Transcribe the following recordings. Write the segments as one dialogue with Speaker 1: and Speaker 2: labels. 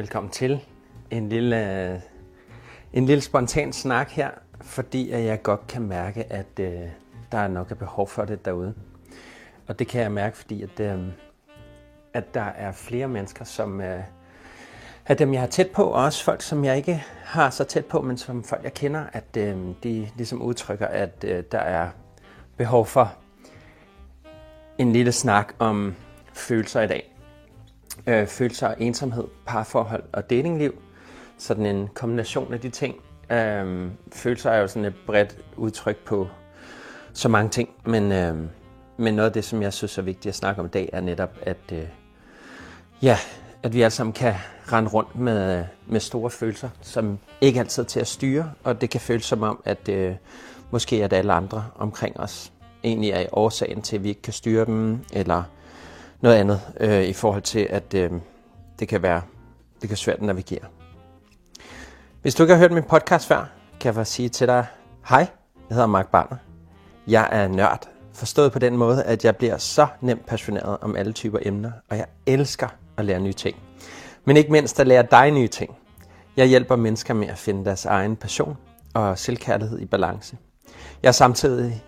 Speaker 1: Velkommen til en lille, en lille spontan snak her, fordi at jeg godt kan mærke, at øh, der er nok et behov for det derude. Og det kan jeg mærke, fordi at, øh, at der er flere mennesker, som øh, er dem, jeg har tæt på, og også folk, som jeg ikke har så tæt på, men som folk, jeg kender, at øh, de ligesom udtrykker, at øh, der er behov for en lille snak om følelser i dag øh, følelser og ensomhed, parforhold og datingliv. Sådan en kombination af de ting. Øh, følelser er jo sådan et bredt udtryk på så mange ting, men, øh, men noget af det, som jeg synes er vigtigt at snakke om i dag, er netop, at, øh, ja, at vi alle sammen kan rende rundt med, øh, med store følelser, som ikke altid er til at styre, og det kan føles som om, at øh, måske at alle andre omkring os egentlig er årsagen til, at vi ikke kan styre dem, eller noget andet øh, i forhold til, at øh, det kan være det kan svært at navigere. Hvis du ikke har hørt min podcast før, kan jeg bare sige til dig, hej, jeg hedder Mark Barner. Jeg er nørd, forstået på den måde, at jeg bliver så nemt passioneret om alle typer emner, og jeg elsker at lære nye ting. Men ikke mindst at lære dig nye ting. Jeg hjælper mennesker med at finde deres egen passion og selvkærlighed i balance. Jeg er samtidig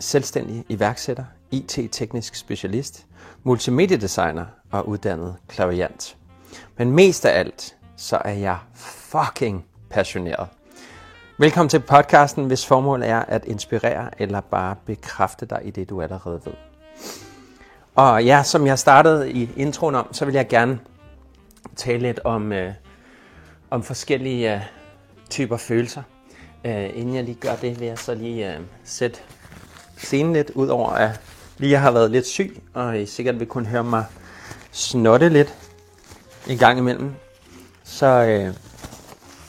Speaker 1: selvstændig iværksætter, IT-teknisk specialist, multimediedesigner og uddannet klaviant. Men mest af alt, så er jeg fucking passioneret. Velkommen til podcasten, hvis formål er at inspirere eller bare bekræfte dig i det, du allerede ved. Og ja, som jeg startede i introen om, så vil jeg gerne tale lidt om, øh, om forskellige øh, typer følelser. Øh, inden jeg lige gør det, vil jeg så lige øh, sætte scenen lidt, ud over at lige har været lidt syg, og I sikkert vil kunne høre mig snotte lidt en gang imellem, så, øh,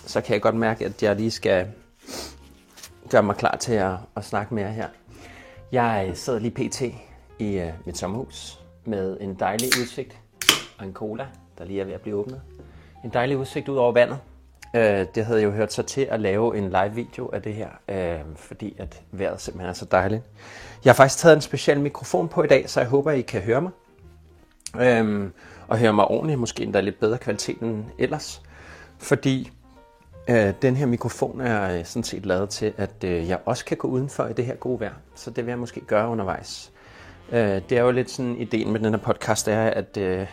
Speaker 1: så kan jeg godt mærke, at jeg lige skal gøre mig klar til at, at snakke mere her. Jeg sidder lige pt. i øh, mit sommerhus med en dejlig udsigt og en cola, der lige er ved at blive åbnet. En dejlig udsigt ud over vandet. Øh, det havde jeg jo hørt sig til at lave en live video af det her, øh, fordi at vejret simpelthen er så dejligt. Jeg har faktisk taget en speciel mikrofon på i dag, så jeg håber, I kan høre mig. Øh, og høre mig ordentligt, måske endda lidt bedre kvalitet end ellers. Fordi øh, den her mikrofon er øh, sådan set lavet til, at øh, jeg også kan gå udenfor i det her gode vejr. Så det vil jeg måske gøre undervejs. Øh, det er jo lidt sådan, ideen med den her podcast er, at, øh,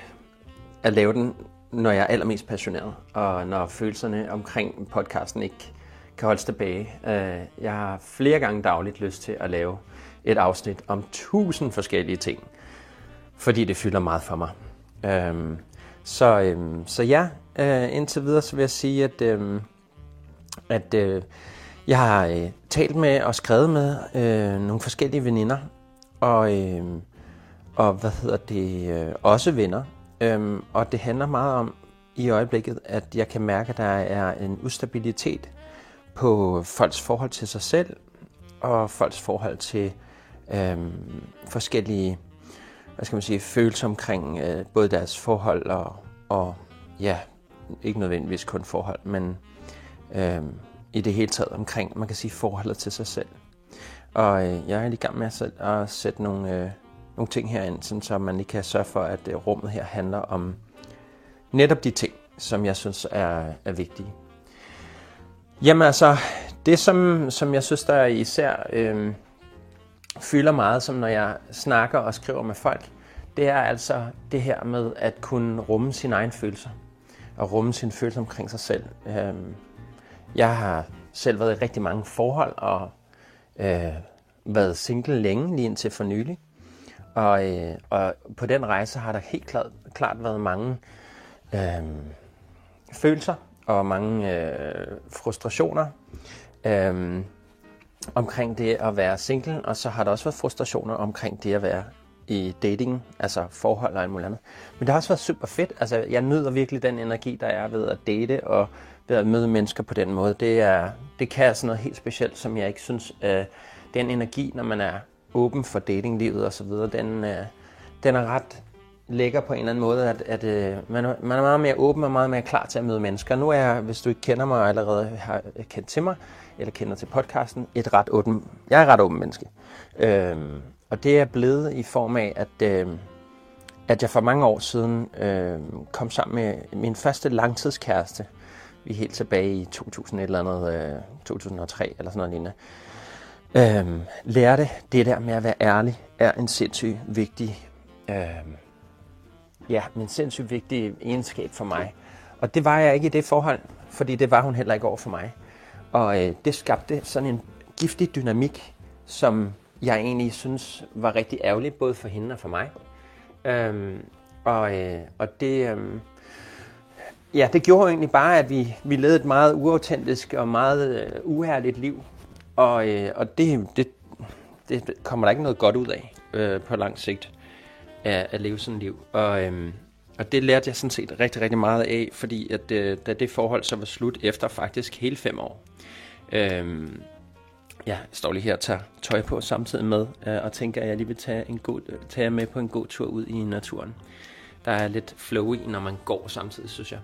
Speaker 1: at lave den når jeg er allermest passioneret, og når følelserne omkring podcasten ikke kan holdes tilbage. Øh, jeg har flere gange dagligt lyst til at lave et afsnit om tusind forskellige ting, fordi det fylder meget for mig. Øh, så, øh, så ja, indtil videre så vil jeg sige, at, at jeg har talt med og skrevet med nogle forskellige veninder, og, og hvad hedder det, også venner, Øhm, og det handler meget om i øjeblikket, at jeg kan mærke, at der er en ustabilitet på folks forhold til sig selv, og folks forhold til øhm, forskellige hvad skal man sige, følelser omkring øh, både deres forhold og, og ja, ikke nødvendigvis kun forhold, men øhm, i det hele taget omkring, man kan sige, forholdet til sig selv. Og øh, jeg er i gang med at, at sætte nogle, øh, nogle ting herind, sådan så man lige kan sørge for, at øh, rummet her handler om netop de ting, som jeg synes er, er vigtige. Jamen altså, det som, som jeg synes, der især øh, fylder meget, som når jeg snakker og skriver med folk, det er altså det her med at kunne rumme sine egne følelser og rumme sine følelser omkring sig selv. Øh, jeg har selv været i rigtig mange forhold og øh, været single længe, lige indtil for nylig. Og, øh, og på den rejse har der helt klart, klart været mange øh, følelser og mange øh, frustrationer øh, omkring det at være single, og så har der også været frustrationer omkring det at være i dating, altså forhold og alt muligt andet. Men det har også været super fedt. Altså, jeg nyder virkelig den energi, der er ved at date og ved at møde mennesker på den måde. Det, er, det kan sådan noget helt specielt, som jeg ikke synes, øh, den energi, når man er åben for datinglivet og så videre, den, øh, den er ret lækker på en eller anden måde, at, at øh, man, man er meget mere åben og meget mere klar til at møde mennesker. Nu er jeg, hvis du ikke kender mig og allerede har kendt til mig, eller kender til podcasten, et ret åben, jeg er ret åben menneske. Øh, og det er blevet i form af, at, øh, at jeg for mange år siden øh, kom sammen med min første langtidskæreste. Vi er helt tilbage i 2000 eller andet, øh, 2003 eller sådan noget lignende. Øhm, lærte det der med at være ærlig er en sindssygt vigtig, øhm, ja, en sindssygt vigtig egenskab for mig. Og det var jeg ikke i det forhold, fordi det var hun heller ikke over for mig. Og øh, det skabte sådan en giftig dynamik, som jeg egentlig synes var rigtig ærgerlig, både for hende og for mig. Øhm, og, øh, og det, øh, ja, det gjorde egentlig bare, at vi, vi levede et meget uautentisk og meget øh, uærligt liv. Og, øh, og det, det, det kommer der ikke noget godt ud af øh, på lang sigt at, at leve sådan et liv. Og, øh, og det lærte jeg sådan set rigtig, rigtig meget af, fordi at, øh, da det forhold så var slut efter faktisk hele fem år. Øh, Ja, jeg står lige her og tager tøj på samtidig med, øh, og tænker, at jeg lige vil tage, en god, tage med på en god tur ud i naturen. Der er lidt flow i, når man går samtidig, synes jeg.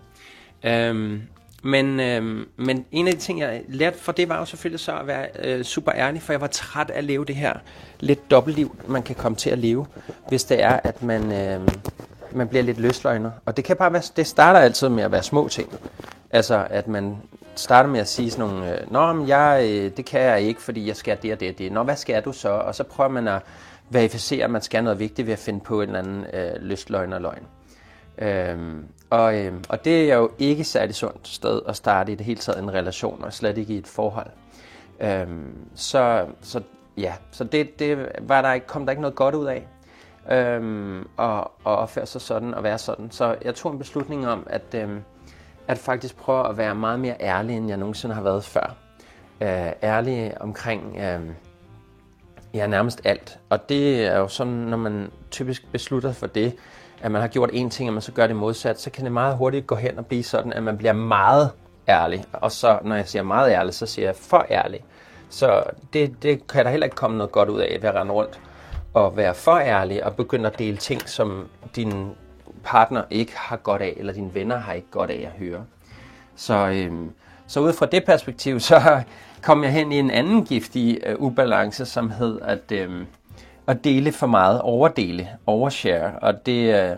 Speaker 1: Øhm, men, øhm, men en af de ting, jeg lærte for det, var jo selvfølgelig så at være øh, super ærlig, for jeg var træt af at leve det her lidt dobbeltliv, man kan komme til at leve, hvis det er, at man, øh, man bliver lidt løsløgner. Og det kan bare være, det starter altid med at være små ting. Altså, at man starter med at sige sådan nogle, øh, Nå, men jeg, øh, det kan jeg ikke, fordi jeg skal det og det og det. Nå, hvad skal du så? Og så prøver man at verificere, at man skal noget vigtigt ved at finde på en eller anden øh, lystløgn og løgn. Øhm, og, øhm, og det er jo ikke særlig sundt sted at starte i det hele taget en relation, og slet ikke i et forhold. Øhm, så, så ja, så det, det var der ikke, kom der ikke noget godt ud af. Øhm, og, og opføre sig sådan og være sådan. Så jeg tog en beslutning om, at øhm, at faktisk prøve at være meget mere ærlig, end jeg nogensinde har været før. Øh, ærlig omkring øh, ja, nærmest alt. Og det er jo sådan, når man typisk beslutter for det, at man har gjort én ting, og man så gør det modsat, så kan det meget hurtigt gå hen og blive sådan, at man bliver meget ærlig. Og så, når jeg siger meget ærlig, så siger jeg for ærlig. Så det, det kan der heller ikke komme noget godt ud af, ved at rende rundt og være for ærlig og begynde at dele ting, som din partner ikke har godt af, eller dine venner har ikke godt af at høre. Så, øhm, så ud fra det perspektiv, så kom jeg hen i en anden giftig øh, ubalance, som hed at, øhm, at dele for meget, overdele, overshare. Og det, øh,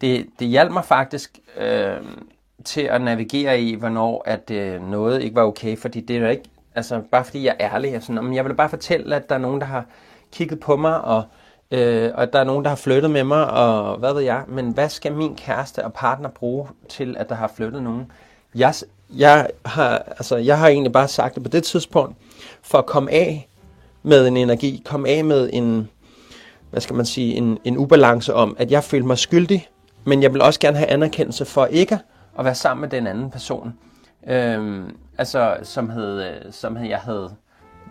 Speaker 1: det, det hjalp mig faktisk øh, til at navigere i, hvornår at øh, noget ikke var okay, fordi det er ikke, altså bare fordi jeg er ærlig, sådan, jeg vil bare fortælle, at der er nogen, der har kigget på mig og øh, og der er nogen, der har flyttet med mig, og hvad ved jeg, men hvad skal min kæreste og partner bruge til, at der har flyttet nogen? Jeg, jeg, har, altså, jeg har egentlig bare sagt det på det tidspunkt, for at komme af med en energi, komme af med en, hvad skal man sige, en, en ubalance om, at jeg følte mig skyldig, men jeg vil også gerne have anerkendelse for ikke at være sammen med den anden person. Øhm, altså, som, hed, øh, som hed, jeg havde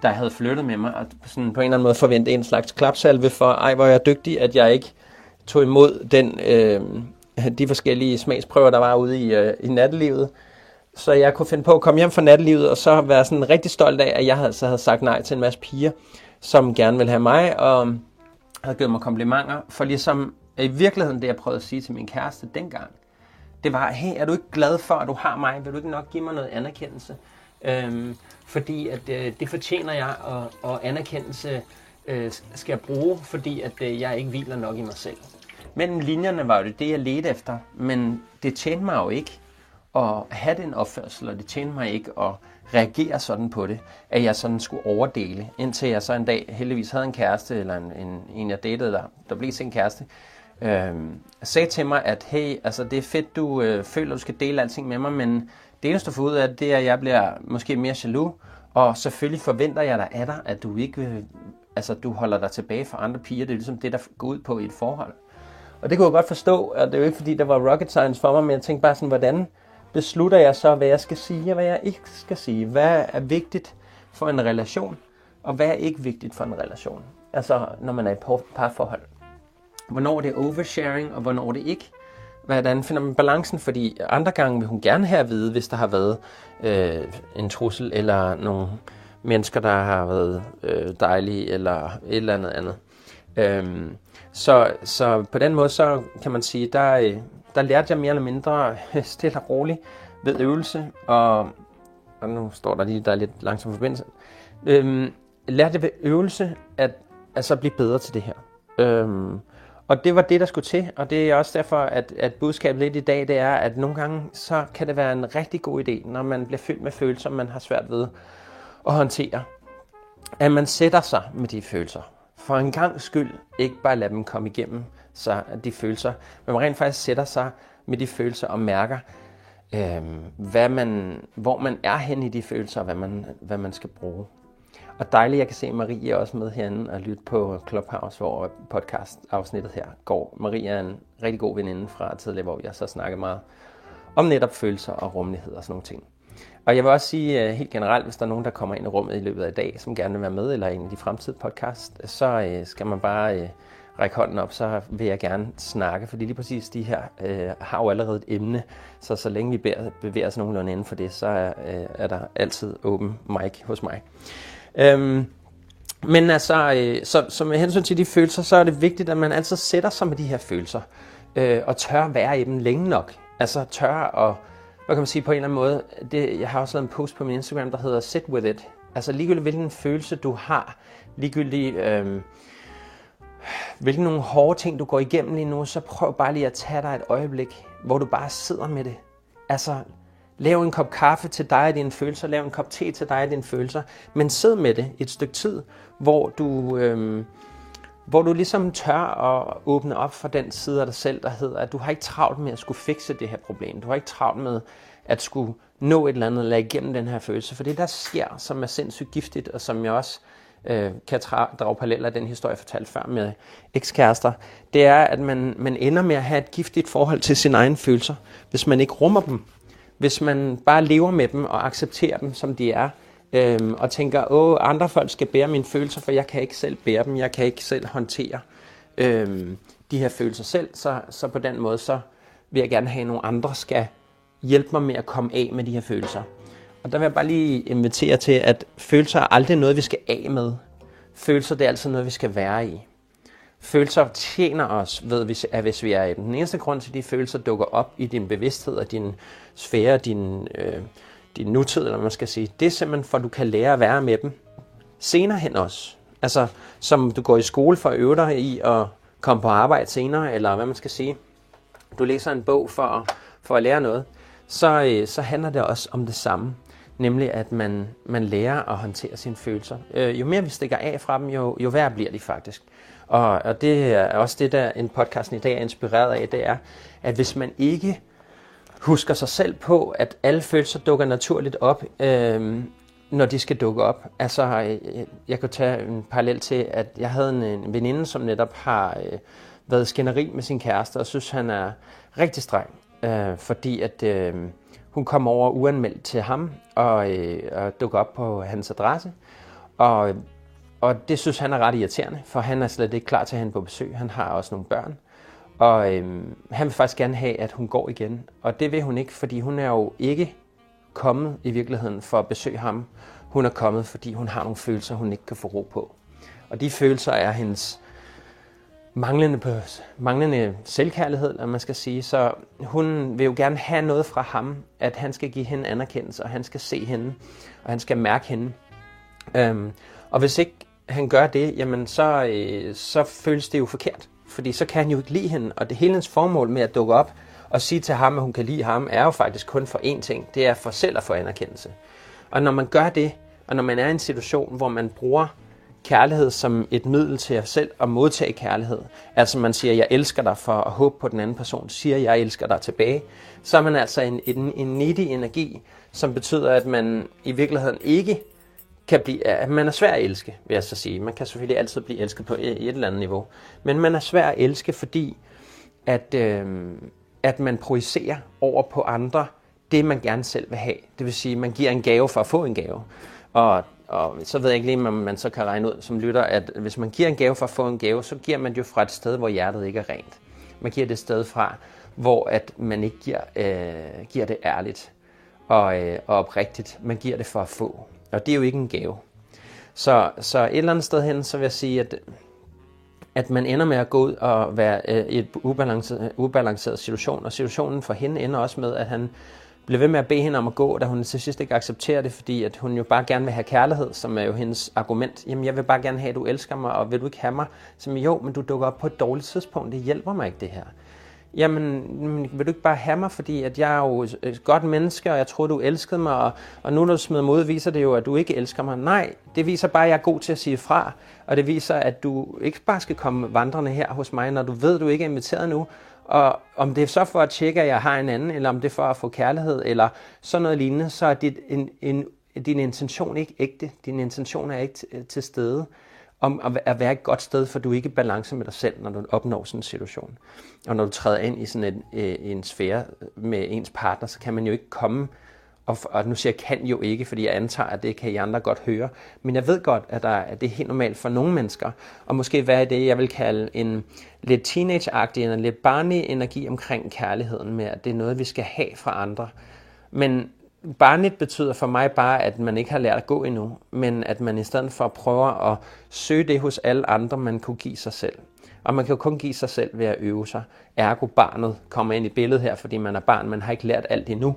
Speaker 1: der havde flyttet med mig, og sådan på en eller anden måde forvente en slags klapsalve for, ej, hvor jeg er dygtig, at jeg ikke tog imod den, øh, de forskellige smagsprøver, der var ude i, øh, i nattelivet. Så jeg kunne finde på at komme hjem fra nattelivet, og så være sådan rigtig stolt af, at jeg havde, så havde sagt nej til en masse piger, som gerne ville have mig, og havde givet mig komplimenter, for ligesom øh, i virkeligheden det, jeg prøvede at sige til min kæreste dengang, det var, hey, er du ikke glad for, at du har mig? Vil du ikke nok give mig noget anerkendelse? Øhm, fordi at øh, det fortjener jeg, og, og anerkendelse øh, skal jeg bruge, fordi at øh, jeg ikke hviler nok i mig selv. Mellem linjerne var jo det, det, jeg ledte efter, men det tjente mig jo ikke at have den opførsel, og det tjente mig ikke at reagere sådan på det, at jeg sådan skulle overdele, indtil jeg så en dag heldigvis havde en kæreste, eller en, en, en jeg datede, der, der blev sin kæreste, øh, sagde til mig, at hey, altså det er fedt, du øh, føler, du skal dele alting med mig, men det eneste, du får ud af det, er, at jeg bliver måske mere jaloux, og selvfølgelig forventer jeg dig af dig, at du ikke øh, altså, du holder dig tilbage for andre piger. Det er ligesom det, der går ud på i et forhold. Og det kunne jeg godt forstå, og det er jo ikke fordi, der var rocket science for mig, men jeg tænkte bare sådan, hvordan beslutter jeg så, hvad jeg skal sige og hvad jeg ikke skal sige? Hvad er vigtigt for en relation, og hvad er ikke vigtigt for en relation? Altså, når man er i parforhold. Hvornår det er oversharing, og hvornår det ikke hvordan finder man balancen? Fordi andre gange vil hun gerne have at vide, hvis der har været øh, en trussel, eller nogle mennesker, der har været øh, dejlige, eller et eller andet andet. Øhm, så, så på den måde, så kan man sige, der, der lærte jeg mere eller mindre stille og roligt ved øvelse, og, og nu står der lige, der er lidt langsom forbindelse, øhm, lærte jeg ved øvelse at altså blive bedre til det her. Øhm, Og det var det, der skulle til, og det er også derfor, at, at budskabet lidt i dag, det er, at nogle gange, så kan det være en rigtig god idé, når man bliver fyldt med følelser, man har svært ved at håndtere, at man sætter sig med de følelser. For en gang skyld ikke bare lade dem komme igennem sig, de følelser, men man rent faktisk sætter sig med de følelser og mærker, øh, hvad man, hvor man er hen i de følelser, og hvad man, hvad man skal bruge. Og dejligt, jeg kan se Marie er også med herinde og lytte på Clubhouse, hvor podcast-afsnittet her går. Marie er en rigtig god veninde fra tidligere, hvor jeg så snakker meget om netop følelser og rummelighed og sådan nogle ting. Og jeg vil også sige øh, helt generelt, hvis der er nogen, der kommer ind i rummet i løbet af i dag, som gerne vil være med, eller en af de fremtidige podcast, så øh, skal man bare øh, række hånden op, så vil jeg gerne snakke, fordi lige præcis de her øh, har jo allerede et emne, så så længe vi bevæger os nogenlunde inden for det, så er, øh, er der altid åben mic hos mig. Øhm, men altså, øh, så, så med hensyn til de følelser, så er det vigtigt, at man altid sætter sig med de her følelser, øh, og tør være i dem længe nok. Altså tør at, hvad kan man sige på en eller anden måde, det, jeg har også lavet en post på min Instagram, der hedder Sit With It. Altså ligegyldigt hvilken følelse du har, ligegyldigt øh, hvilke nogle hårde ting du går igennem lige nu, så prøv bare lige at tage dig et øjeblik, hvor du bare sidder med det. Altså Lav en kop kaffe til dig og dine følelser, lav en kop te til dig og dine følelser, men sid med det et stykke tid, hvor du, øhm, hvor du ligesom tør at åbne op for den side af dig selv, der hedder, at du har ikke travlt med at skulle fikse det her problem. Du har ikke travlt med at skulle nå et eller andet, eller igennem den her følelse. For det, der sker, som er sindssygt giftigt, og som jeg også øh, kan drage paralleller af den historie, jeg fortalte før med ekskærester, det er, at man, man ender med at have et giftigt forhold til sine egne følelser, hvis man ikke rummer dem. Hvis man bare lever med dem og accepterer dem, som de er, øhm, og tænker, åh, andre folk skal bære mine følelser, for jeg kan ikke selv bære dem, jeg kan ikke selv håndtere øhm, de her følelser selv, så, så på den måde, så vil jeg gerne have, at nogle andre skal hjælpe mig med at komme af med de her følelser. Og der vil jeg bare lige invitere til, at følelser er aldrig noget, vi skal af med. Følelser, det er altid noget, vi skal være i. Følelser tjener os, ved vi, at hvis vi er i den eneste grund til, at de følelser dukker op i din bevidsthed og din sfære, din, øh, din nutid, eller man skal sige, det er simpelthen for, at du kan lære at være med dem senere hen også. Altså, som du går i skole for at øve dig i at komme på arbejde senere, eller hvad man skal sige. Du læser en bog for, for at lære noget, så, øh, så handler det også om det samme. Nemlig at man, man lærer at håndtere sine følelser. Øh, jo mere vi stikker af fra dem, jo, jo værre bliver de faktisk. Og, og det er også det, der en podcast i dag er inspireret af, det er, at hvis man ikke husker sig selv på, at alle følelser dukker naturligt op, øh, når de skal dukke op. Altså, øh, jeg kan tage en parallel til, at jeg havde en, en veninde, som netop har øh, været skænderi med sin kæreste, og synes, han er rigtig streng, øh, fordi at øh, hun kom over uanmeldt til ham og, øh, og dukker op på hans adresse. Og og det synes han er ret irriterende, for han er slet ikke klar til at hende på besøg. Han har også nogle børn. Og øh, han vil faktisk gerne have, at hun går igen. Og det vil hun ikke, fordi hun er jo ikke kommet i virkeligheden for at besøge ham. Hun er kommet, fordi hun har nogle følelser, hun ikke kan få ro på. Og de følelser er hendes manglende, på, manglende selvkærlighed, eller man skal sige. Så hun vil jo gerne have noget fra ham, at han skal give hende anerkendelse, og han skal se hende, og han skal mærke hende. Øhm, og hvis ikke han gør det, jamen så, øh, så føles det jo forkert. Fordi så kan han jo ikke lide hende, og det hele hendes formål med at dukke op og sige til ham, at hun kan lide ham, er jo faktisk kun for én ting. Det er for selv at få anerkendelse. Og når man gør det, og når man er i en situation, hvor man bruger kærlighed som et middel til at selv at modtage kærlighed, altså man siger, jeg elsker dig for at håbe på, at den anden person siger, jeg elsker dig tilbage, så er man altså en, en, en nitty energi, som betyder, at man i virkeligheden ikke kan blive, at man er svær at elske, vil jeg så sige. Man kan selvfølgelig altid blive elsket på et, et eller andet niveau. Men man er svær at elske, fordi at, øh, at man projicerer over på andre det, man gerne selv vil have. Det vil sige, at man giver en gave for at få en gave. Og, og så ved jeg ikke lige, om man så kan regne ud som lytter, at hvis man giver en gave for at få en gave, så giver man det jo fra et sted, hvor hjertet ikke er rent. Man giver det sted fra, hvor at man ikke giver, øh, giver det ærligt og, øh, og oprigtigt. Man giver det for at få. Og det er jo ikke en gave. Så, så et eller andet sted hen, så vil jeg sige, at, at man ender med at gå ud og være øh, i et ubalanceret, ubalanceret situation, og situationen for hende ender også med, at han blev ved med at bede hende om at gå, da hun til sidst ikke accepterer det, fordi at hun jo bare gerne vil have kærlighed, som er jo hendes argument. Jamen, jeg vil bare gerne have, at du elsker mig, og vil du ikke have mig? Som jo, men du dukker op på et dårligt tidspunkt, det hjælper mig ikke det her. Jamen, vil du ikke bare have mig, fordi at jeg er jo et godt menneske, og jeg troede, du elskede mig, og, og nu når du smider mod, viser det jo, at du ikke elsker mig. Nej, det viser bare, at jeg er god til at sige fra, og det viser, at du ikke bare skal komme vandrende her hos mig, når du ved, at du ikke er inviteret nu, og om det er så for at tjekke, at jeg har en anden, eller om det er for at få kærlighed, eller sådan noget lignende, så er dit, en, en, din intention ikke ægte. Din intention er ikke øh, til stede om at være et godt sted, for du er ikke i balance med dig selv, når du opnår sådan en situation. Og når du træder ind i sådan en, øh, en sfære med ens partner, så kan man jo ikke komme, og, og nu siger jeg kan jo ikke, fordi jeg antager, at det kan I andre godt høre, men jeg ved godt, at, der, at det er helt normalt for nogle mennesker, og måske være det, jeg vil kalde en lidt teenage-agtig, en lidt barnlig energi omkring kærligheden med, at det er noget, vi skal have fra andre. Men barnligt betyder for mig bare, at man ikke har lært at gå endnu, men at man i stedet for prøver at søge det hos alle andre, man kunne give sig selv. Og man kan jo kun give sig selv ved at øve sig. Ergo barnet kommer ind i billedet her, fordi man er barn, man har ikke lært alt endnu,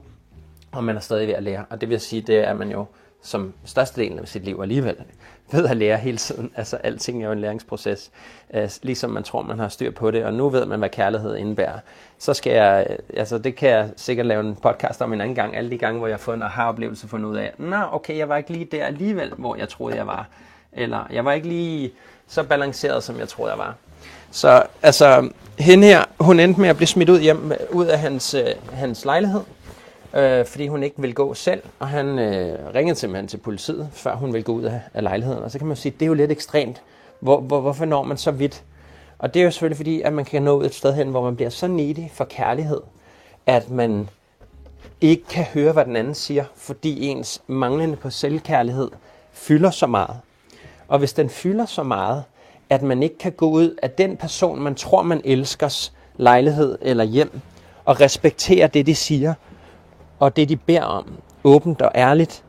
Speaker 1: og man er stadig ved at lære. Og det vil sige, det er man jo som størstedelen af sit liv alligevel ved at lære hele tiden. Altså alting er jo en læringsproces, øh, ligesom man tror, man har styr på det, og nu ved man, hvad kærlighed indebærer. Så skal jeg, øh, altså det kan jeg sikkert lave en podcast om en anden gang, alle de gange, hvor jeg har fået en aha-oplevelse fundet ud af, nå okay, jeg var ikke lige der alligevel, hvor jeg troede, jeg var. Eller jeg var ikke lige så balanceret, som jeg troede, jeg var. Så altså, hende her, hun endte med at blive smidt ud, hjem, ud af hans, øh, hans lejlighed, øh, fordi hun ikke vil gå selv, og han øh, ringede simpelthen til politiet, før hun ville gå ud af, af lejligheden. Og så kan man sige, det er jo lidt ekstremt. Hvor, hvor, hvorfor når man så vidt? Og det er jo selvfølgelig fordi, at man kan nå et sted hen, hvor man bliver så needy for kærlighed, at man ikke kan høre, hvad den anden siger, fordi ens manglende på selvkærlighed fylder så meget. Og hvis den fylder så meget, at man ikke kan gå ud af den person, man tror, man elskers lejlighed eller hjem, og respektere det, de siger, og det, de beder om, åbent og ærligt.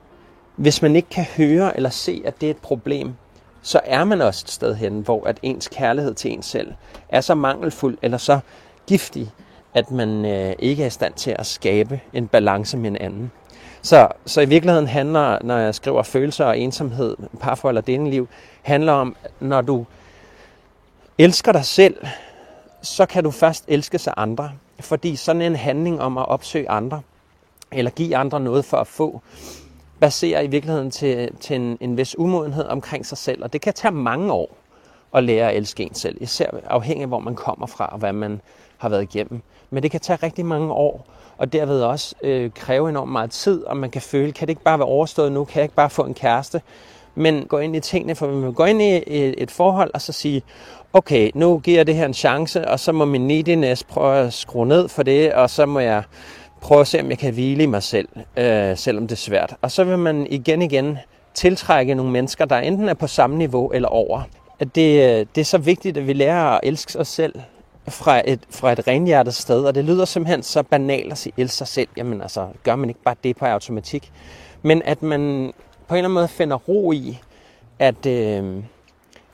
Speaker 1: Hvis man ikke kan høre eller se, at det er et problem, så er man også et sted hen, hvor at ens kærlighed til en selv er så mangelfuld eller så giftig, at man øh, ikke er i stand til at skabe en balance med en anden. Så, så i virkeligheden handler, når jeg skriver følelser og ensomhed, parforhold og liv, handler om, når du elsker dig selv, så kan du først elske sig andre. Fordi sådan en handling om at opsøge andre, eller give andre noget for at få, baserer i virkeligheden til, til en, en vis umodenhed omkring sig selv. Og det kan tage mange år at lære at elske en selv, især afhængig af, hvor man kommer fra og hvad man har været igennem. Men det kan tage rigtig mange år, og derved også øh, kræve enormt meget tid, og man kan føle, kan det ikke bare være overstået nu, kan jeg ikke bare få en kæreste? Men gå ind i tingene, for man gå ind i et forhold og så sige, okay, nu giver jeg det her en chance, og så må min neediness prøve at skrue ned for det, og så må jeg prøve at se, om jeg kan hvile i mig selv, øh, selvom det er svært. Og så vil man igen igen tiltrække nogle mennesker, der enten er på samme niveau eller over. At det, øh, det er så vigtigt, at vi lærer at elske os selv fra et, fra et renhjertet sted, og det lyder simpelthen så banalt at sige, elske sig selv. Jamen altså, gør man ikke bare det på automatik? Men at man på en eller anden måde finder ro i, at, øh,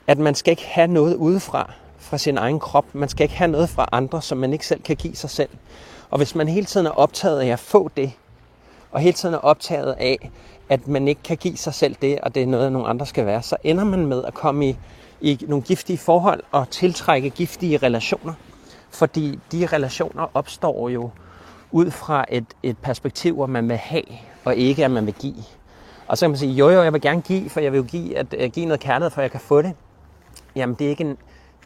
Speaker 1: at man skal ikke have noget udefra, fra sin egen krop. Man skal ikke have noget fra andre, som man ikke selv kan give sig selv. Og hvis man hele tiden er optaget af at få det, og hele tiden er optaget af, at man ikke kan give sig selv det, og det er noget, nogle andre skal være, så ender man med at komme i, i nogle giftige forhold og tiltrække giftige relationer. Fordi de relationer opstår jo ud fra et, et perspektiv, hvor man vil have, og ikke at man vil give. Og så kan man sige, jo jo, jeg vil gerne give, for jeg vil jo give, at, at give noget kærlighed, for jeg kan få det. Jamen det er ikke en,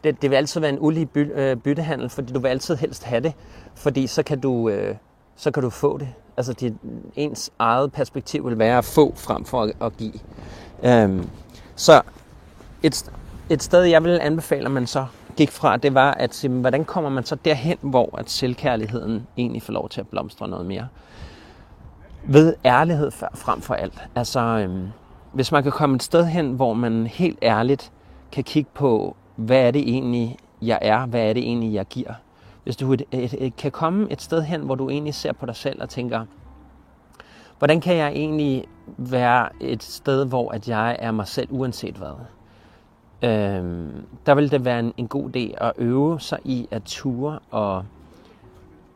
Speaker 1: det, det vil altid være en ulige by, øh, byttehandel, fordi du vil altid helst have det, fordi så kan du, øh, så kan du få det. Altså dit, ens eget perspektiv vil være at få frem for at, at give. Øhm, så et, et sted, jeg vil anbefale, at man så gik fra, det var at sige, hvordan kommer man så derhen, hvor at selvkærligheden egentlig får lov til at blomstre noget mere. Ved ærlighed frem for alt. Altså, øhm, hvis man kan komme et sted hen, hvor man helt ærligt kan kigge på, hvad er det egentlig, jeg er? Hvad er det egentlig, jeg giver? Hvis du et, et, et, kan komme et sted hen, hvor du egentlig ser på dig selv og tænker, hvordan kan jeg egentlig være et sted, hvor at jeg er mig selv uanset hvad? Øhm, der vil det være en, en god idé at øve sig i at ture og,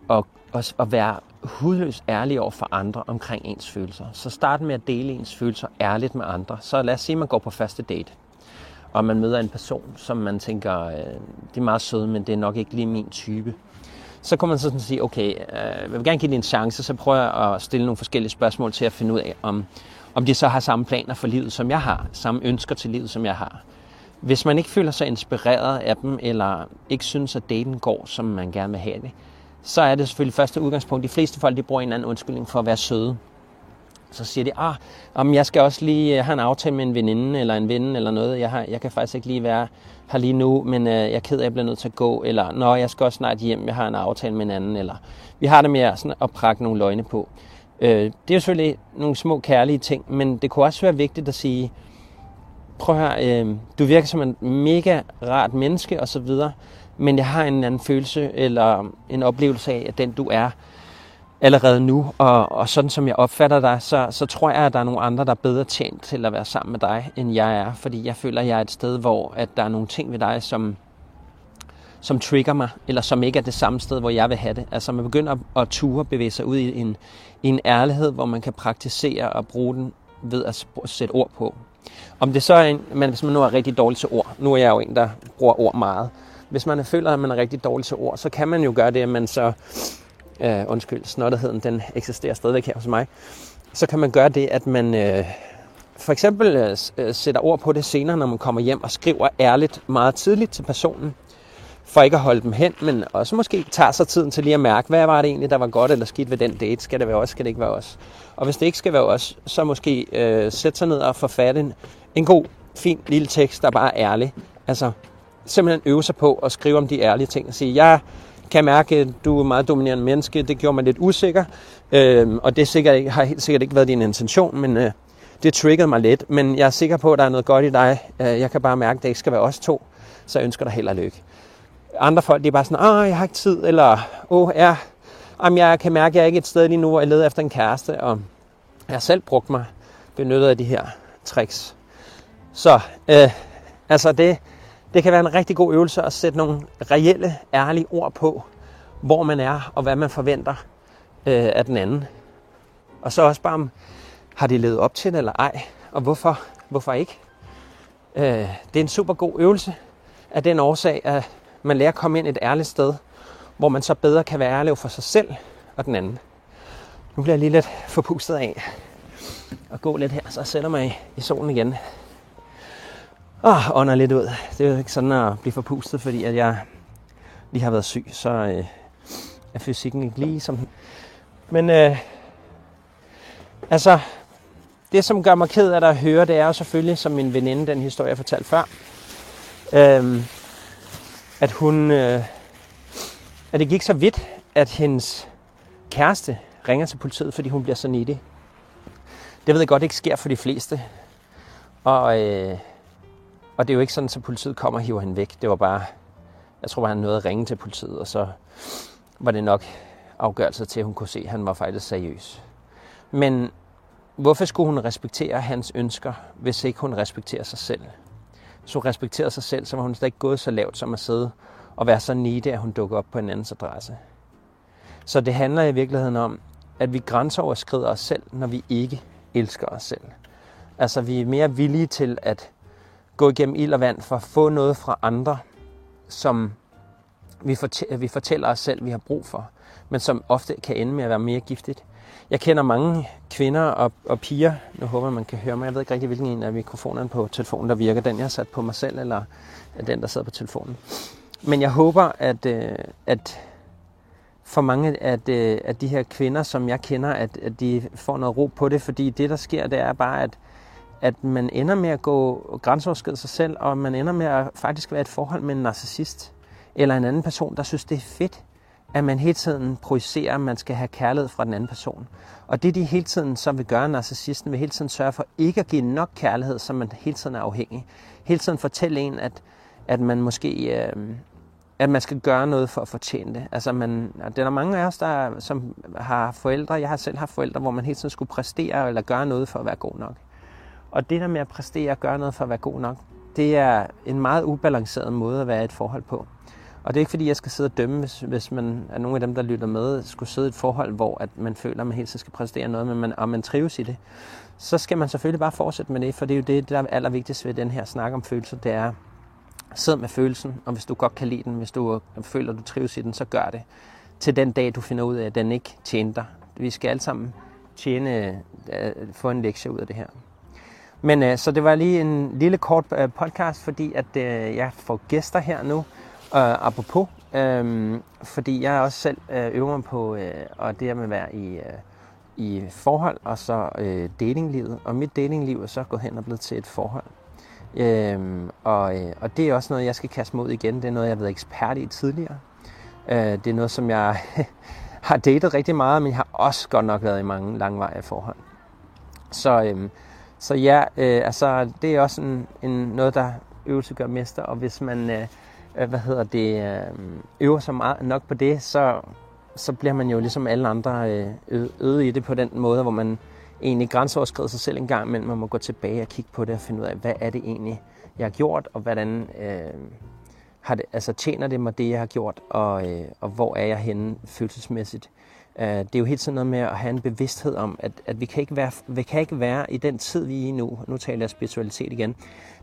Speaker 1: og, og, og være hudløst ærlig over for andre omkring ens følelser. Så start med at dele ens følelser ærligt med andre. Så lad os sige, at man går på første date, og man møder en person, som man tænker, øh, det er meget sød, men det er nok ikke lige min type. Så kan man sådan sige, okay, øh, jeg vil gerne give det en chance, så prøver jeg at stille nogle forskellige spørgsmål til at finde ud af, om, om de så har samme planer for livet, som jeg har, samme ønsker til livet, som jeg har. Hvis man ikke føler sig inspireret af dem, eller ikke synes, at daten går, som man gerne vil have det, så er det selvfølgelig første udgangspunkt. De fleste folk de bruger en eller anden undskyldning for at være søde. Så siger de, ah, om jeg skal også lige øh, have en aftale med en veninde eller en ven eller noget. Jeg, har, jeg kan faktisk ikke lige være her lige nu, men øh, jeg er ked af, at jeg bliver nødt til at gå. Eller, når jeg skal også snart hjem, jeg har en aftale med en anden. Eller, vi har det med sådan at prakke nogle løgne på. Øh, det er jo selvfølgelig nogle små kærlige ting, men det kunne også være vigtigt at sige, prøv her, øh, du virker som en mega rart menneske og så videre, men jeg har en anden følelse eller en oplevelse af, at den du er allerede nu, og, og sådan som jeg opfatter dig, så, så tror jeg, at der er nogle andre, der er bedre tjent til at være sammen med dig, end jeg er, fordi jeg føler, at jeg er et sted, hvor at der er nogle ting ved dig, som, som trigger mig, eller som ikke er det samme sted, hvor jeg vil have det. Altså man begynder at, at ture bevæge sig ud i en, i en ærlighed, hvor man kan praktisere og bruge den ved at sætte ord på. Om det så er en, men hvis man nu er rigtig dårlig til ord, nu er jeg jo en, der bruger ord meget, hvis man føler, at man er rigtig dårlig til ord, så kan man jo gøre det, at man så, øh, undskyld, snotterheden, den eksisterer stadigvæk her hos mig, så kan man gøre det, at man øh, for eksempel øh, øh, sætter ord på det senere, når man kommer hjem og skriver ærligt meget tidligt til personen, for ikke at holde dem hen, men også måske tager sig tiden til lige at mærke, hvad var det egentlig, der var godt eller skidt ved den date? Skal det være os, skal det ikke være os? Og hvis det ikke skal være os, så måske øh, sætte sig ned og forfatte en, en god, fin lille tekst, der bare er ærlig. Altså, simpelthen øve sig på at skrive om de ærlige ting og sige, jeg kan mærke, at du er meget dominerende menneske, det gjorde mig lidt usikker, øh, og det sikkert ikke, har helt sikkert ikke været din intention, men øh, det triggede mig lidt, men jeg er sikker på, at der er noget godt i dig. Øh, jeg kan bare mærke, at det ikke skal være os to, så jeg ønsker dig held og lykke. Andre folk, de er bare sådan, åh, jeg har ikke tid, eller åh, ja, jamen, jeg kan mærke, at jeg er ikke et sted lige nu, og jeg leder efter en kæreste, og jeg har selv brugt mig benyttet af de her tricks. Så, øh, altså det, det kan være en rigtig god øvelse at sætte nogle reelle, ærlige ord på, hvor man er og hvad man forventer øh, af den anden. Og så også bare om, har de levet op til det eller ej, og hvorfor, hvorfor ikke? Øh, det er en super god øvelse af den årsag, at man lærer at komme ind et ærligt sted, hvor man så bedre kan være ærlig for sig selv og den anden. Nu bliver jeg lige lidt forpustet af at gå lidt her, så jeg sætter mig i solen igen. Og ånder lidt ud. Det er jo ikke sådan at blive forpustet, fordi at jeg lige har været syg, så øh, er fysikken ikke lige som Men øh, altså, det som gør mig ked af at høre, det er jo selvfølgelig, som min veninde, den historie jeg fortalte før, øh, at hun, øh, at det gik så vidt, at hendes kæreste ringer til politiet, fordi hun bliver så nitty. Det ved jeg godt ikke sker for de fleste. Og, øh, og det er jo ikke sådan, at politiet kommer og hiver hende væk. Det var bare, jeg tror bare, han nåede at ringe til politiet, og så var det nok afgørelse til, at hun kunne se, at han var faktisk seriøs. Men hvorfor skulle hun respektere hans ønsker, hvis ikke hun respekterer sig selv? Hvis hun respekterede sig selv, så var hun slet ikke gået så lavt som at sidde og være så nide, at hun dukker op på en andens adresse. Så det handler i virkeligheden om, at vi grænseoverskrider os selv, når vi ikke elsker os selv. Altså vi er mere villige til at gå igennem ild og vand for at få noget fra andre, som vi, fortæ- vi fortæller os selv, vi har brug for, men som ofte kan ende med at være mere giftigt. Jeg kender mange kvinder og, og piger, nu håber man kan høre mig, jeg ved ikke rigtig, hvilken en af mikrofonerne på telefonen, der virker, den jeg har sat på mig selv, eller den, der sidder på telefonen. Men jeg håber, at, øh, at for mange af øh, af de her kvinder, som jeg kender, at, at de får noget ro på det, fordi det, der sker, det er bare, at, at man ender med at gå grænseoverskridende sig selv, og man ender med at faktisk være et forhold med en narcissist, eller en anden person, der synes, det er fedt, at man hele tiden projicerer, at man skal have kærlighed fra den anden person. Og det, de hele tiden så vil gøre, narcissisten vil hele tiden sørge for ikke at give nok kærlighed, så man hele tiden er afhængig. Hele tiden fortælle en, at, at man måske øh, at man skal gøre noget for at fortjene det. Altså man, der er der mange af os, der, som har forældre, jeg har selv haft forældre, hvor man hele tiden skulle præstere eller gøre noget for at være god nok. Og det der med at præstere og gøre noget for at være god nok, det er en meget ubalanceret måde at være i et forhold på. Og det er ikke fordi, jeg skal sidde og dømme, hvis, hvis man er nogle af dem, der lytter med, skulle sidde i et forhold, hvor at man føler, at man hele tiden skal præstere noget, men man, og man trives i det. Så skal man selvfølgelig bare fortsætte med det, for det er jo det, der er allervigtigst ved den her snak om følelser, det er, sid med følelsen, og hvis du godt kan lide den, hvis du øh, føler, at du trives i den, så gør det. Til den dag, du finder ud af, at den ikke tjener dig. Vi skal alle sammen tjene, øh, få en lektie ud af det her. Men øh, så det var lige en lille kort øh, podcast, fordi at øh, jeg får gæster her nu, øh, apropos, øh, fordi jeg også selv øh, øver mig på øh, og det med at være i, øh, i forhold, og så øh, datinglivet. Og mit datingliv er så gået hen og blevet til et forhold. Øh, og, øh, og det er også noget, jeg skal kaste mod igen. Det er noget, jeg har været ekspert i tidligere. Øh, det er noget, som jeg har datet rigtig meget, men jeg har også godt nok været i mange langvarige forhold. Så, øh, så ja, øh, altså, det er også en, en, noget, der øvelse gør mester, og hvis man øh, øh, hvad hedder det, øh, øver sig meget nok på det, så, så bliver man jo ligesom alle andre øh, øget i det på den måde, hvor man egentlig grænseoverskrider sig selv en gang, men man må gå tilbage og kigge på det og finde ud af, hvad er det egentlig, jeg har gjort, og hvordan øh, har det, altså, tjener det mig det, jeg har gjort, og, øh, og hvor er jeg henne følelsesmæssigt. Uh, det er jo helt sådan noget med at have en bevidsthed om, at, at vi, kan ikke være, vi kan ikke være i den tid, vi er i nu. Nu taler jeg spiritualitet igen.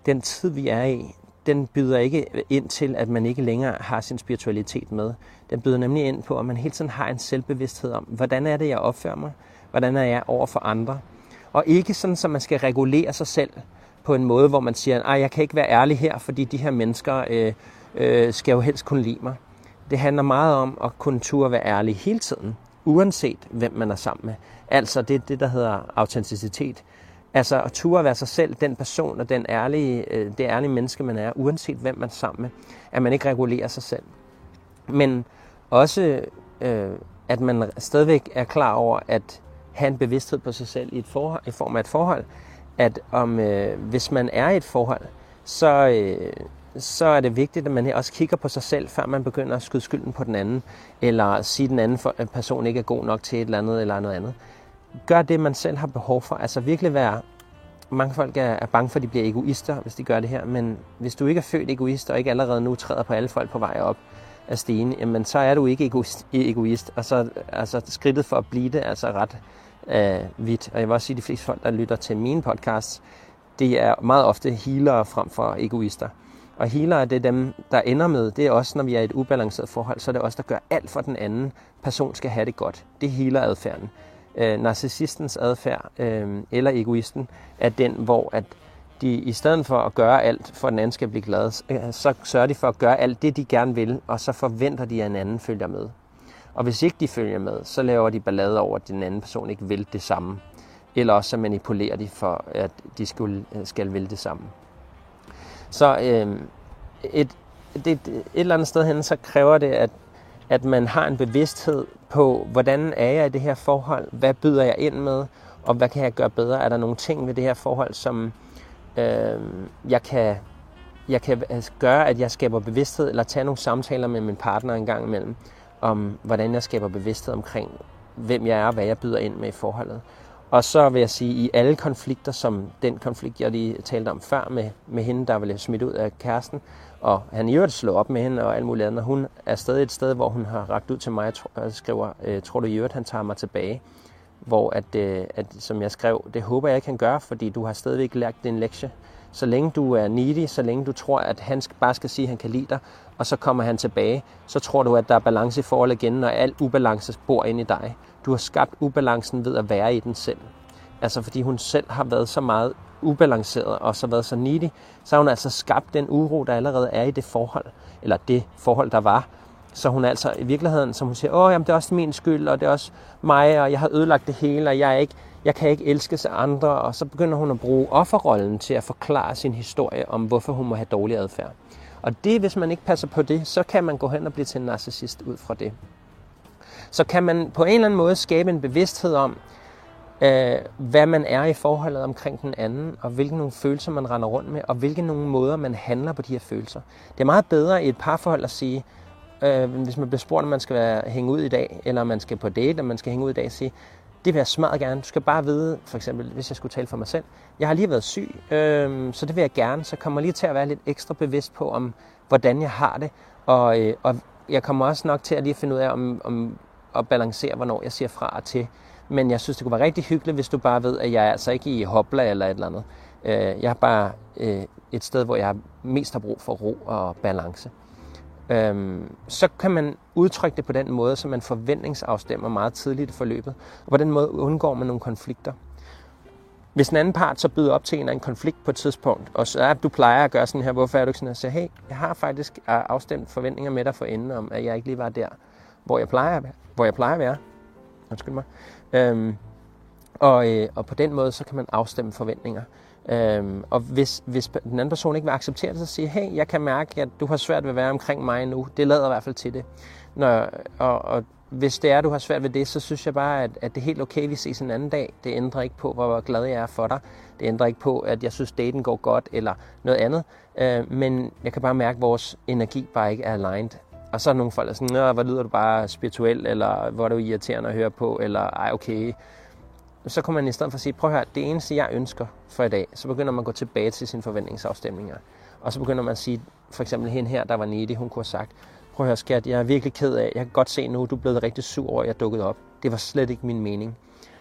Speaker 1: Den tid, vi er i, den byder ikke ind til, at man ikke længere har sin spiritualitet med. Den byder nemlig ind på, at man hele tiden har en selvbevidsthed om, hvordan er det, jeg opfører mig? Hvordan er jeg over for andre? Og ikke sådan, at man skal regulere sig selv på en måde, hvor man siger, at jeg kan ikke være ærlig her, fordi de her mennesker øh, øh, skal jo helst kunne lide mig. Det handler meget om at kunne turde være ærlig hele tiden uanset hvem man er sammen med. Altså det det, der hedder autenticitet. Altså at ture være sig selv, den person og den ærlige, øh, det ærlige menneske, man er, uanset hvem man er sammen med. At man ikke regulerer sig selv. Men også, øh, at man stadigvæk er klar over at have en bevidsthed på sig selv i, et forhold, i form af et forhold. At om, øh, hvis man er i et forhold, så, øh, så er det vigtigt, at man også kigger på sig selv, før man begynder at skyde skylden på den anden, eller sige, at den anden person ikke er god nok til et eller andet eller noget andet. Gør det, man selv har behov for. Altså virkelig være... Mange folk er, bange for, at de bliver egoister, hvis de gør det her, men hvis du ikke er født egoist, og ikke allerede nu træder på alle folk på vej op af stigen, jamen så er du ikke egoist, egoist. og så altså, skridtet for at blive det altså ret øh, vidt. Og jeg vil også sige, at de fleste folk, der lytter til mine podcasts, det er meget ofte healere frem for egoister. Og healer er det dem, der ender med, det er også, når vi er i et ubalanceret forhold, så er det også der gør alt for, at den anden person skal have det godt. Det healer adfærden. Øh, narcissistens adfærd, øh, eller egoisten, er den, hvor at de i stedet for at gøre alt, for at den anden skal blive glad, øh, så sørger de for at gøre alt det, de gerne vil, og så forventer de, at en anden følger med. Og hvis ikke de følger med, så laver de ballade over, at den anden person ikke vil det samme. Eller også så manipulerer de for, at de skal, øh, skal vil det samme. Så øh, et, det, et eller andet sted hen, så kræver det, at, at man har en bevidsthed på, hvordan er jeg i det her forhold? Hvad byder jeg ind med? Og hvad kan jeg gøre bedre? Er der nogle ting ved det her forhold, som øh, jeg kan jeg kan øh, gøre, at jeg skaber bevidsthed, eller tage nogle samtaler med min partner en gang imellem, om hvordan jeg skaber bevidsthed omkring, hvem jeg er og hvad jeg byder ind med i forholdet. Og så vil jeg sige, i alle konflikter, som den konflikt, jeg lige talte om før med, med hende, der ville smidt ud af kæresten, og han i øvrigt slå op med hende og alt muligt andet. Hun er stadig et sted, hvor hun har ragt ud til mig og skriver, øh, tror du i øvrigt, han tager mig tilbage? Hvor at, øh, at, som jeg skrev, det håber jeg ikke kan gøre, fordi du har stadigvæk lært din lektie. Så længe du er needy, så længe du tror, at han bare skal sige, at han kan lide dig, og så kommer han tilbage, så tror du, at der er balance i forholdet igen, når al ubalance bor inde i dig. Du har skabt ubalancen ved at være i den selv. Altså fordi hun selv har været så meget ubalanceret og så været så needy, så har hun altså skabt den uro, der allerede er i det forhold, eller det forhold, der var. Så hun altså i virkeligheden, som hun siger, åh, jamen, det er også min skyld, og det er også mig, og jeg har ødelagt det hele, og jeg, er ikke, jeg kan ikke elske sig andre. Og så begynder hun at bruge offerrollen til at forklare sin historie om, hvorfor hun må have dårlig adfærd. Og det, hvis man ikke passer på det, så kan man gå hen og blive til en narcissist ud fra det. Så kan man på en eller anden måde skabe en bevidsthed om, øh, hvad man er i forholdet omkring den anden, og hvilke nogle følelser man render rundt med, og hvilke nogle måder man handler på de her følelser. Det er meget bedre i et parforhold at sige, øh, hvis man bliver spurgt, om man skal være, hænge ud i dag, eller man skal på date, om man skal hænge ud i dag, sige, det vil jeg smadret gerne. Du skal bare vide, for eksempel, hvis jeg skulle tale for mig selv, jeg har lige været syg, øh, så det vil jeg gerne, så kommer lige til at være lidt ekstra bevidst på, om hvordan jeg har det, Og, øh, og jeg kommer også nok til at lige finde ud af, om, om at balancere, hvornår jeg siger fra og til. Men jeg synes, det kunne være rigtig hyggeligt, hvis du bare ved, at jeg er altså ikke i hopla eller et eller andet. Øh, jeg er bare øh, et sted, hvor jeg mest har brug for ro og balance. Øhm, så kan man udtrykke det på den måde, så man forventningsafstemmer meget tidligt i forløbet. Og på den måde undgår man nogle konflikter. Hvis en anden part så byder op til en, en konflikt på et tidspunkt, og så er, du plejer at gøre sådan her, hvorfor er du ikke sådan her? Så hey, jeg har faktisk afstemt forventninger med dig for enden om, at jeg ikke lige var der, hvor jeg plejer, hvor jeg plejer at være. Undskyld mig. Øhm, og, øh, og på den måde, så kan man afstemme forventninger. Øhm, og hvis, hvis den anden person ikke vil acceptere det, så siger hey, jeg kan mærke, at du har svært ved at være omkring mig nu. Det lader i hvert fald til det. Når, og, og hvis det er, du har svært ved det, så synes jeg bare, at, at det er helt okay, at vi ses en anden dag. Det ændrer ikke på, hvor glad jeg er for dig. Det ændrer ikke på, at jeg synes, daten går godt eller noget andet. Øh, men jeg kan bare mærke, at vores energi bare ikke er aligned. Og så er nogle folk, der er sådan, hvor lyder du bare spirituel, eller hvor er du irriterende at høre på, eller ej, okay. Så kommer man i stedet for at sige, prøv at høre, det eneste, jeg ønsker for i dag, så begynder man at gå tilbage til sine forventningsafstemninger. Og så begynder man at sige, for eksempel hende her, der var nede, hun kunne have sagt, prøv at høre skat, jeg er virkelig ked af, jeg kan godt se nu, du er blevet rigtig sur over, at jeg dukkede op. Det var slet ikke min mening.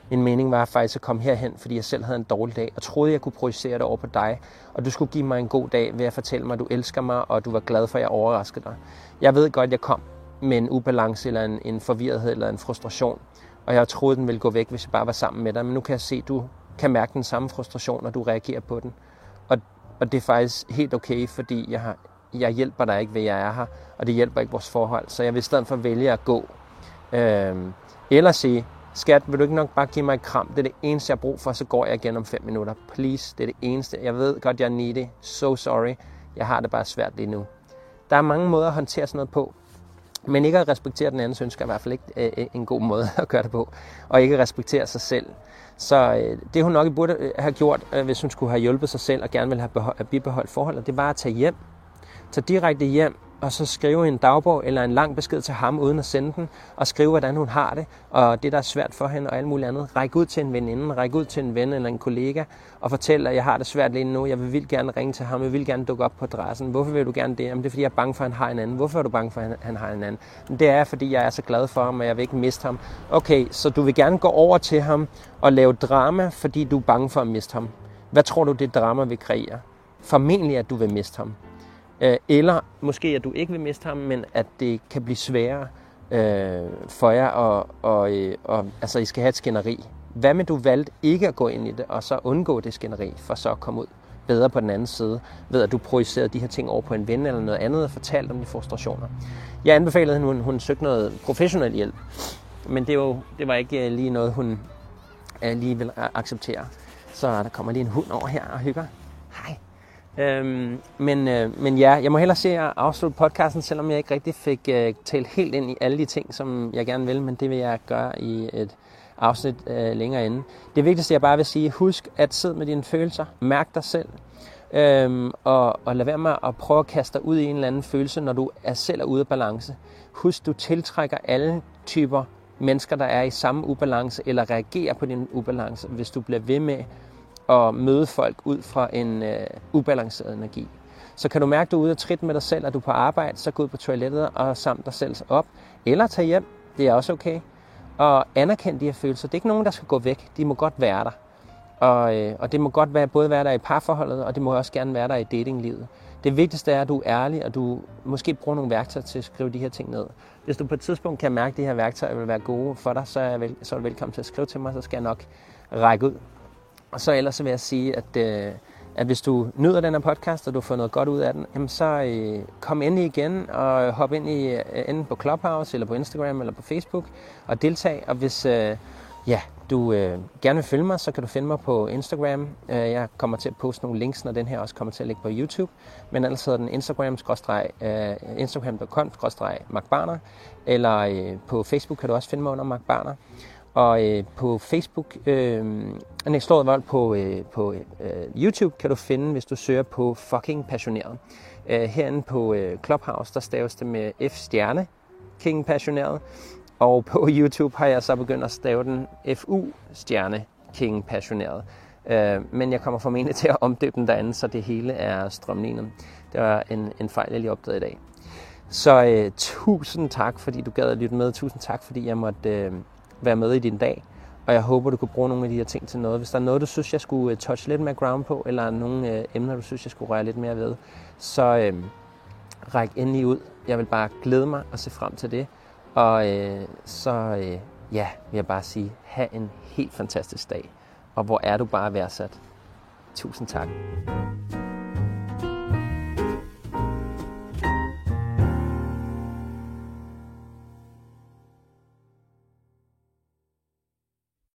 Speaker 1: Min mening var faktisk at komme herhen, fordi jeg selv havde en dårlig dag, og troede, jeg kunne projicere det over på dig, og du skulle give mig en god dag ved at fortælle mig, at du elsker mig, og du var glad for, at jeg overraskede dig. Jeg ved godt, at jeg kom med en ubalance, eller en, en forvirrethed, eller en frustration, og jeg troede, den ville gå væk, hvis jeg bare var sammen med dig, men nu kan jeg se, at du kan mærke den samme frustration, og du reagerer på den. Og, og det er faktisk helt okay, fordi jeg har jeg hjælper dig ikke ved, at jeg er her, og det hjælper ikke vores forhold. Så jeg vil i stedet for vælge at gå. Øh, eller sige, skat, vil du ikke nok bare give mig et kram? Det er det eneste, jeg har brug for, så går jeg igen om 5 minutter. Please, det er det eneste. Jeg ved godt, jeg er needy. So sorry. Jeg har det bare svært lige nu. Der er mange måder at håndtere sådan noget på. Men ikke at respektere den andens ønsker er i hvert fald ikke øh, en god måde at gøre det på. Og ikke at respektere sig selv. Så øh, det hun nok burde øh, have gjort, øh, hvis hun skulle have hjulpet sig selv og gerne ville have behold, bibeholdt forholdet, det var at tage hjem tage direkte hjem og så skrive en dagbog eller en lang besked til ham uden at sende den, og skrive, hvordan hun har det, og det, der er svært for hende, og alt muligt andet. Ræk ud til en veninde, ræk ud til en ven eller en kollega, og fortæl, at jeg har det svært lige nu, jeg vil vildt gerne ringe til ham, jeg vil gerne dukke op på adressen. Hvorfor vil du gerne det? Jamen, det er, fordi jeg er bange for, at han har en anden. Hvorfor er du bange for, at han har en anden? Det er, fordi jeg er så glad for ham, og jeg vil ikke miste ham. Okay, så du vil gerne gå over til ham og lave drama, fordi du er bange for at miste ham. Hvad tror du, det drama vil kreere? Formentlig, at du vil miste ham. Øh, eller måske, at du ikke vil miste ham, men at det kan blive sværere øh, for jer, og, og, og altså, I skal have et skænderi. Hvad med du valgte ikke at gå ind i det, og så undgå det skænderi, for så at komme ud bedre på den anden side, ved at du projicerede de her ting over på en ven eller noget andet og fortalte om de frustrationer. Jeg anbefalede hende, hun, hun søgte noget professionel hjælp, men det, var, det var ikke øh, lige noget, hun øh, lige ville acceptere. Så der kommer lige en hund over her og hygger. Øhm, men, øh, men ja, jeg må hellere se at afslutte podcasten, selvom jeg ikke rigtig fik øh, talt helt ind i alle de ting, som jeg gerne vil, men det vil jeg gøre i et afsnit øh, længere inde. Det vigtigste, jeg bare vil sige, husk at sidde med dine følelser, mærk dig selv, øhm, og, og lad være med at prøve at kaste dig ud i en eller anden følelse, når du er selv er ude af balance. Husk, du tiltrækker alle typer mennesker, der er i samme ubalance, eller reagerer på din ubalance, hvis du bliver ved med at møde folk ud fra en øh, ubalanceret energi. Så kan du mærke, at du er ude og trit med dig selv, at du er på arbejde, så gå ud på toilettet og samle dig selv op. Eller tag hjem, det er også okay. Og anerkend de her følelser. Det er ikke nogen, der skal gå væk. De må godt være der. Og, øh, og det må godt være, både være der i parforholdet, og det må også gerne være der i datinglivet. Det vigtigste er, at du er ærlig, og du måske bruger nogle værktøjer til at skrive de her ting ned. Hvis du på et tidspunkt kan mærke, at de her værktøjer vil være gode for dig, så er, vel, så er du velkommen til at skrive til mig, så skal jeg nok række ud og så ellers så vil jeg sige, at, øh, at hvis du nyder den her podcast, og du får noget godt ud af den, jamen så øh, kom endelig igen og hop ind i øh, enten på Clubhouse, eller på Instagram, eller på Facebook, og deltag. Og hvis øh, ja, du øh, gerne vil følge mig, så kan du finde mig på Instagram. Øh, jeg kommer til at poste nogle links, når den her også kommer til at ligge på YouTube. Men ellers hedder den Instagram, øh, instagram.com-markbarner, eller øh, på Facebook kan du også finde mig under Mark Barner. Og øh, på Facebook, øh, nej, slået vold på, øh, på øh, YouTube kan du finde, hvis du søger på fucking passioneret. Øh, herinde på øh, Clubhouse, der staves det med F stjerne, King Passioneret. Og på YouTube har jeg så begyndt at stave den FU stjerne, King Passioneret. Øh, men jeg kommer formentlig til at omdøbe den derinde, så det hele er strømlignet. Det var en, en fejl, jeg lige opdagede i dag. Så øh, tusind tak, fordi du gad at lytte med. Tusind tak, fordi jeg måtte øh, være med i din dag. Og jeg håber, du kunne bruge nogle af de her ting til noget. Hvis der er noget, du synes, jeg skulle øh, touch lidt mere ground på, eller nogle øh, emner, du synes, jeg skulle røre lidt mere ved, så øh, ræk endelig ud. Jeg vil bare glæde mig og se frem til det. Og øh, så øh, ja, vil jeg bare sige, have en helt fantastisk dag. Og hvor er du bare værdsat. Tusind tak.